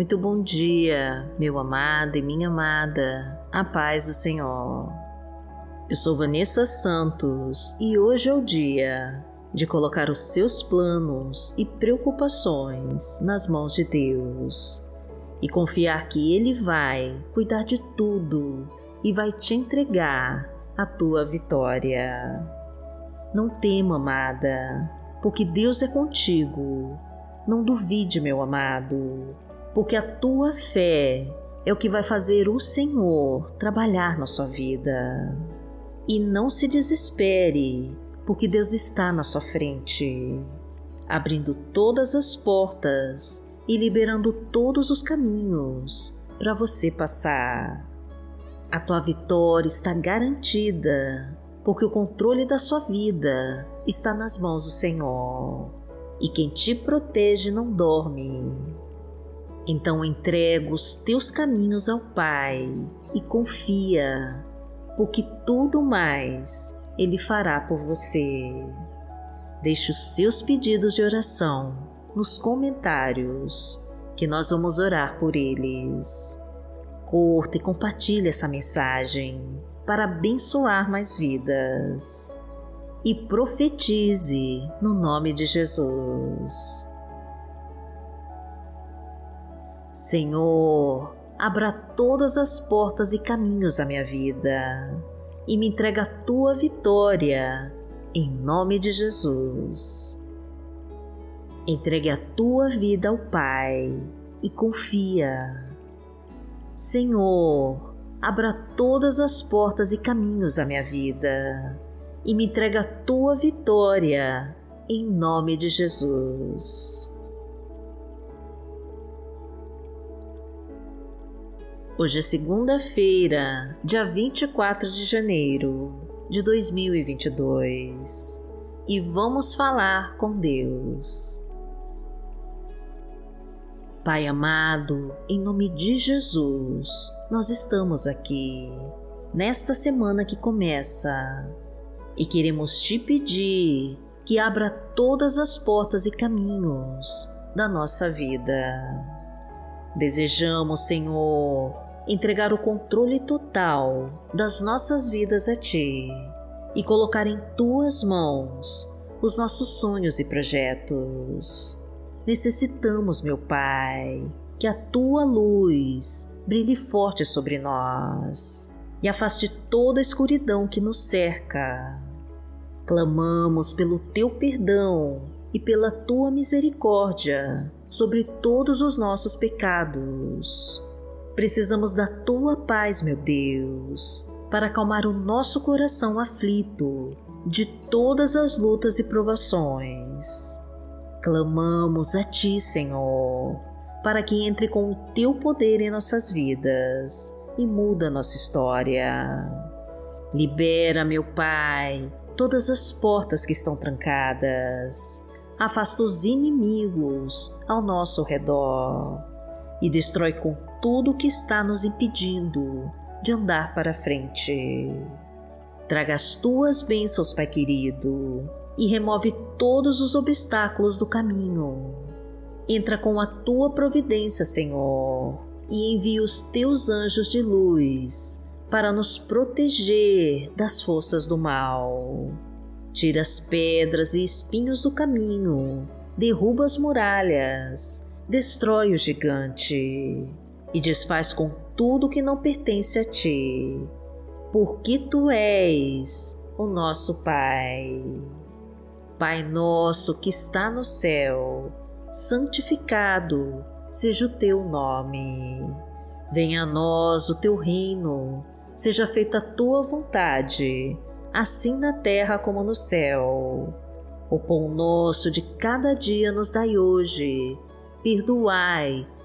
Muito bom dia, meu amado e minha amada, a paz do Senhor. Eu sou Vanessa Santos e hoje é o dia de colocar os seus planos e preocupações nas mãos de Deus e confiar que Ele vai cuidar de tudo e vai te entregar a tua vitória. Não tema, amada, porque Deus é contigo. Não duvide, meu amado porque a tua fé é o que vai fazer o Senhor trabalhar na sua vida. E não se desespere, porque Deus está na sua frente, abrindo todas as portas e liberando todos os caminhos para você passar. A tua vitória está garantida, porque o controle da sua vida está nas mãos do Senhor. E quem te protege não dorme. Então entrega os teus caminhos ao Pai e confia, porque tudo mais Ele fará por você. Deixe os seus pedidos de oração nos comentários, que nós vamos orar por eles. Curta e compartilhe essa mensagem para abençoar mais vidas. E profetize no nome de Jesus. Senhor, abra todas as portas e caminhos da minha vida e me entrega a tua vitória, em nome de Jesus. Entregue a tua vida ao Pai e confia. Senhor, abra todas as portas e caminhos da minha vida e me entrega a tua vitória, em nome de Jesus. Hoje é segunda-feira, dia 24 de janeiro de 2022 e vamos falar com Deus. Pai amado, em nome de Jesus, nós estamos aqui nesta semana que começa e queremos te pedir que abra todas as portas e caminhos da nossa vida. Desejamos, Senhor, entregar o controle total das nossas vidas a Ti e colocar em Tuas mãos os nossos sonhos e projetos. Necessitamos, meu Pai, que a Tua luz brilhe forte sobre nós e afaste toda a escuridão que nos cerca. Clamamos pelo Teu perdão e pela Tua misericórdia sobre todos os nossos pecados Precisamos da tua paz, meu Deus, para acalmar o nosso coração aflito de todas as lutas e provações. Clamamos a ti, Senhor, para que entre com o teu poder em nossas vidas e muda nossa história. Libera, meu Pai, todas as portas que estão trancadas. Afasta os inimigos ao nosso redor e destrói com tudo o que está nos impedindo de andar para frente. Traga as tuas bênçãos, Pai querido, e remove todos os obstáculos do caminho. Entra com a tua providência, Senhor, e envia os teus anjos de luz para nos proteger das forças do mal. Tira as pedras e espinhos do caminho, derruba as muralhas, destrói o gigante e desfaz com tudo que não pertence a ti, porque tu és o nosso Pai. Pai nosso que está no céu, santificado seja o teu nome. Venha a nós o teu reino, seja feita a tua vontade, assim na terra como no céu. O pão nosso de cada dia nos dai hoje, perdoai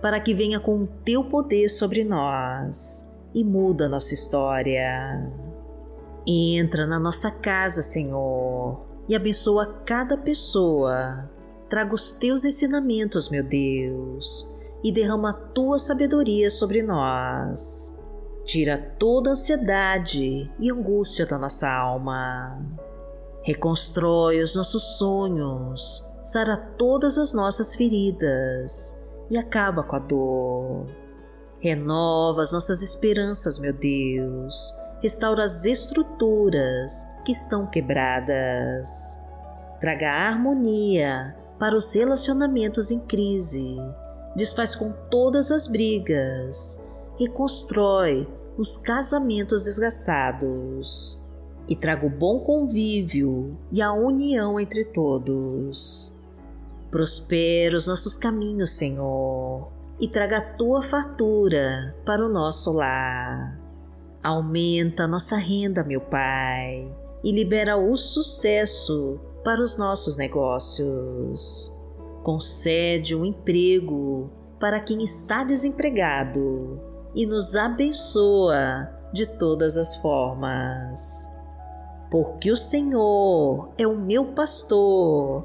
para que venha com o teu poder sobre nós e muda nossa história. Entra na nossa casa, Senhor, e abençoa cada pessoa. Traga os teus ensinamentos, meu Deus, e derrama a tua sabedoria sobre nós. Tira toda ansiedade e angústia da nossa alma. Reconstrói os nossos sonhos, sara todas as nossas feridas e acaba com a dor. Renova as nossas esperanças, meu Deus. Restaura as estruturas que estão quebradas. Traga harmonia para os relacionamentos em crise. Desfaz com todas as brigas. Reconstrói os casamentos desgastados e traga o bom convívio e a união entre todos. Prospera os nossos caminhos, Senhor, e traga a tua fartura para o nosso lar. Aumenta a nossa renda, meu Pai, e libera o sucesso para os nossos negócios. Concede um emprego para quem está desempregado e nos abençoa de todas as formas porque o Senhor é o meu pastor,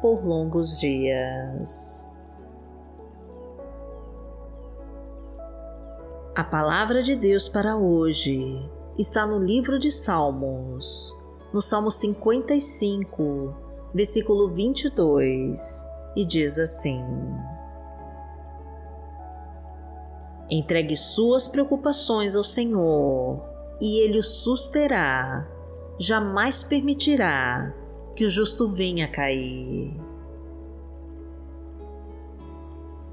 por longos dias. A palavra de Deus para hoje está no livro de Salmos, no Salmo 55, versículo 22, e diz assim: Entregue suas preocupações ao Senhor, e Ele o susterá, jamais permitirá que o justo venha cair.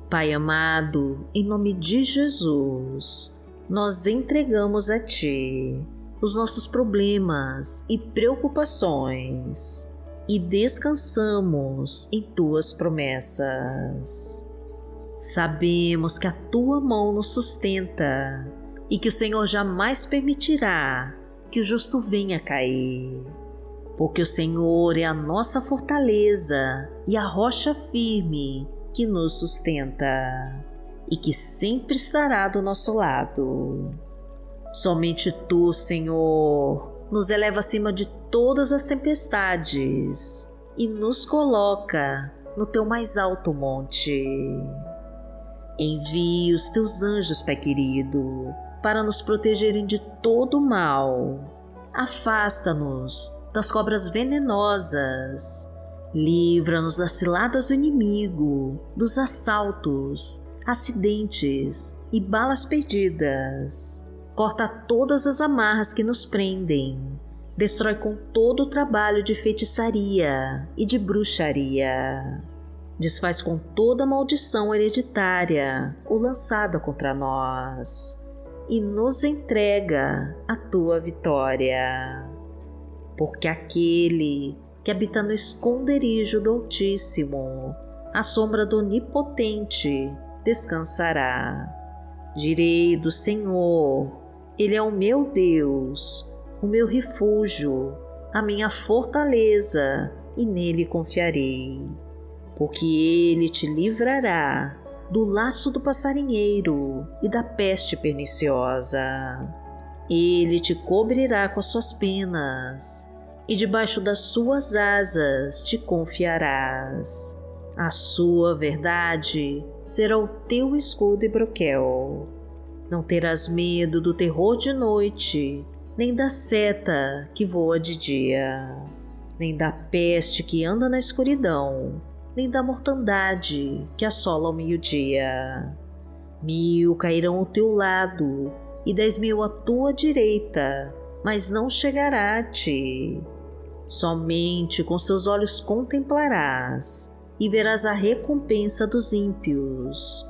Pai amado, em nome de Jesus, nós entregamos a Ti os nossos problemas e preocupações e descansamos em Tuas promessas. Sabemos que a Tua mão nos sustenta e que o Senhor jamais permitirá que o justo venha cair porque o Senhor é a nossa fortaleza e a rocha firme que nos sustenta e que sempre estará do nosso lado. Somente tu, Senhor, nos eleva acima de todas as tempestades e nos coloca no teu mais alto monte. Envie os teus anjos, Pai querido, para nos protegerem de todo o mal. Afasta-nos das cobras venenosas. Livra-nos das ciladas do inimigo, dos assaltos, acidentes e balas perdidas. Corta todas as amarras que nos prendem. Destrói com todo o trabalho de feitiçaria e de bruxaria. Desfaz com toda maldição hereditária ou lançada contra nós e nos entrega a tua vitória porque aquele que habita no esconderijo do Altíssimo, à sombra do Onipotente, descansará. Direi do Senhor, Ele é o meu Deus, o meu refúgio, a minha fortaleza, e nele confiarei. Porque Ele te livrará do laço do passarinheiro e da peste perniciosa ele te cobrirá com as suas penas, e debaixo das suas asas te confiarás. A sua verdade será o teu escudo e broquel. Não terás medo do terror de noite, nem da seta que voa de dia, nem da peste que anda na escuridão, nem da mortandade que assola ao meio-dia. Mil cairão ao teu lado e dez mil à tua direita, mas não chegará a ti. Somente com seus olhos contemplarás e verás a recompensa dos ímpios.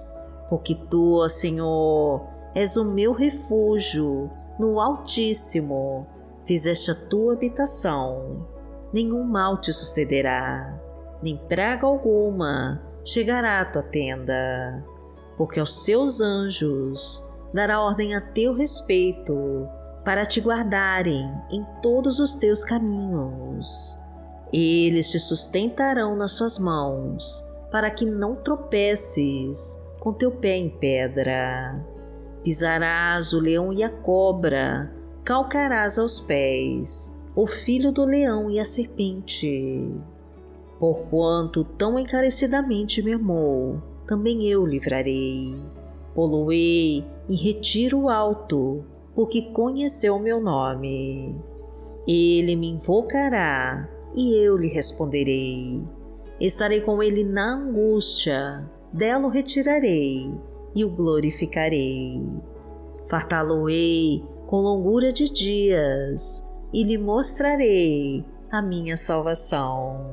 Porque tu, Senhor, és o meu refúgio no Altíssimo, fizeste a tua habitação. Nenhum mal te sucederá, nem praga alguma chegará à tua tenda, porque aos seus anjos dará ordem a teu respeito para te guardarem em todos os teus caminhos. Eles te sustentarão nas suas mãos, para que não tropeces com teu pé em pedra. Pisarás o leão e a cobra, calcarás aos pés o filho do leão e a serpente. Porquanto tão encarecidamente me amou, também eu livrarei. Poloei e retiro alto, porque conheceu meu nome. Ele me invocará e eu lhe responderei. Estarei com ele na angústia, dela o retirarei e o glorificarei. Fartá-lo-ei com longura de dias e lhe mostrarei a minha salvação.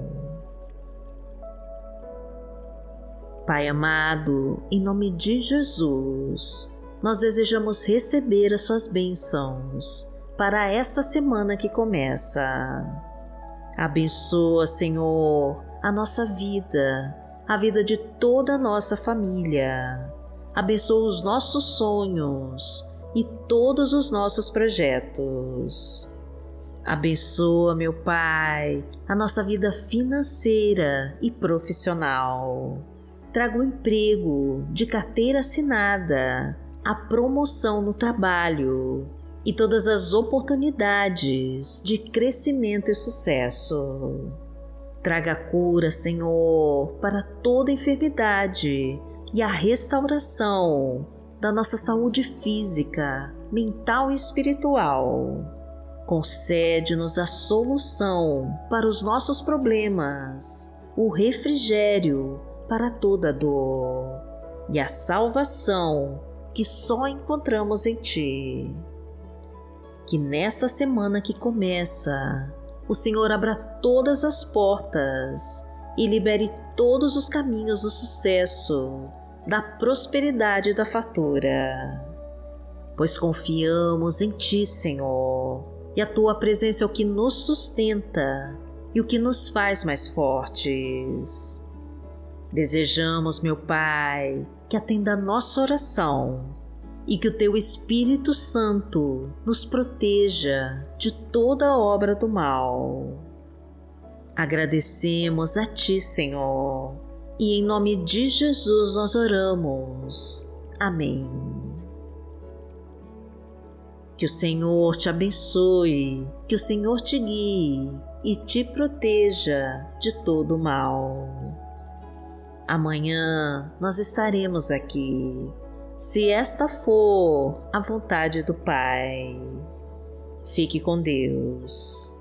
Pai amado, em nome de Jesus, nós desejamos receber as Suas bênçãos para esta semana que começa. Abençoa, Senhor, a nossa vida, a vida de toda a nossa família. Abençoa os nossos sonhos e todos os nossos projetos. Abençoa, meu Pai, a nossa vida financeira e profissional. Traga o um emprego de carteira assinada a promoção no trabalho e todas as oportunidades de crescimento e sucesso. Traga cura, Senhor, para toda enfermidade e a restauração da nossa saúde física, mental e espiritual. Concede-nos a solução para os nossos problemas, o refrigério para toda dor e a salvação que só encontramos em Ti. Que nesta semana que começa, o Senhor abra todas as portas e libere todos os caminhos do sucesso, da prosperidade e da fatura. Pois confiamos em Ti, Senhor, e a Tua presença é o que nos sustenta e o que nos faz mais fortes. Desejamos, meu Pai, que atenda a nossa oração e que o Teu Espírito Santo nos proteja de toda obra do mal. Agradecemos a Ti, Senhor, e em nome de Jesus nós oramos. Amém. Que o Senhor te abençoe, que o Senhor te guie e te proteja de todo mal. Amanhã nós estaremos aqui, se esta for a vontade do Pai. Fique com Deus.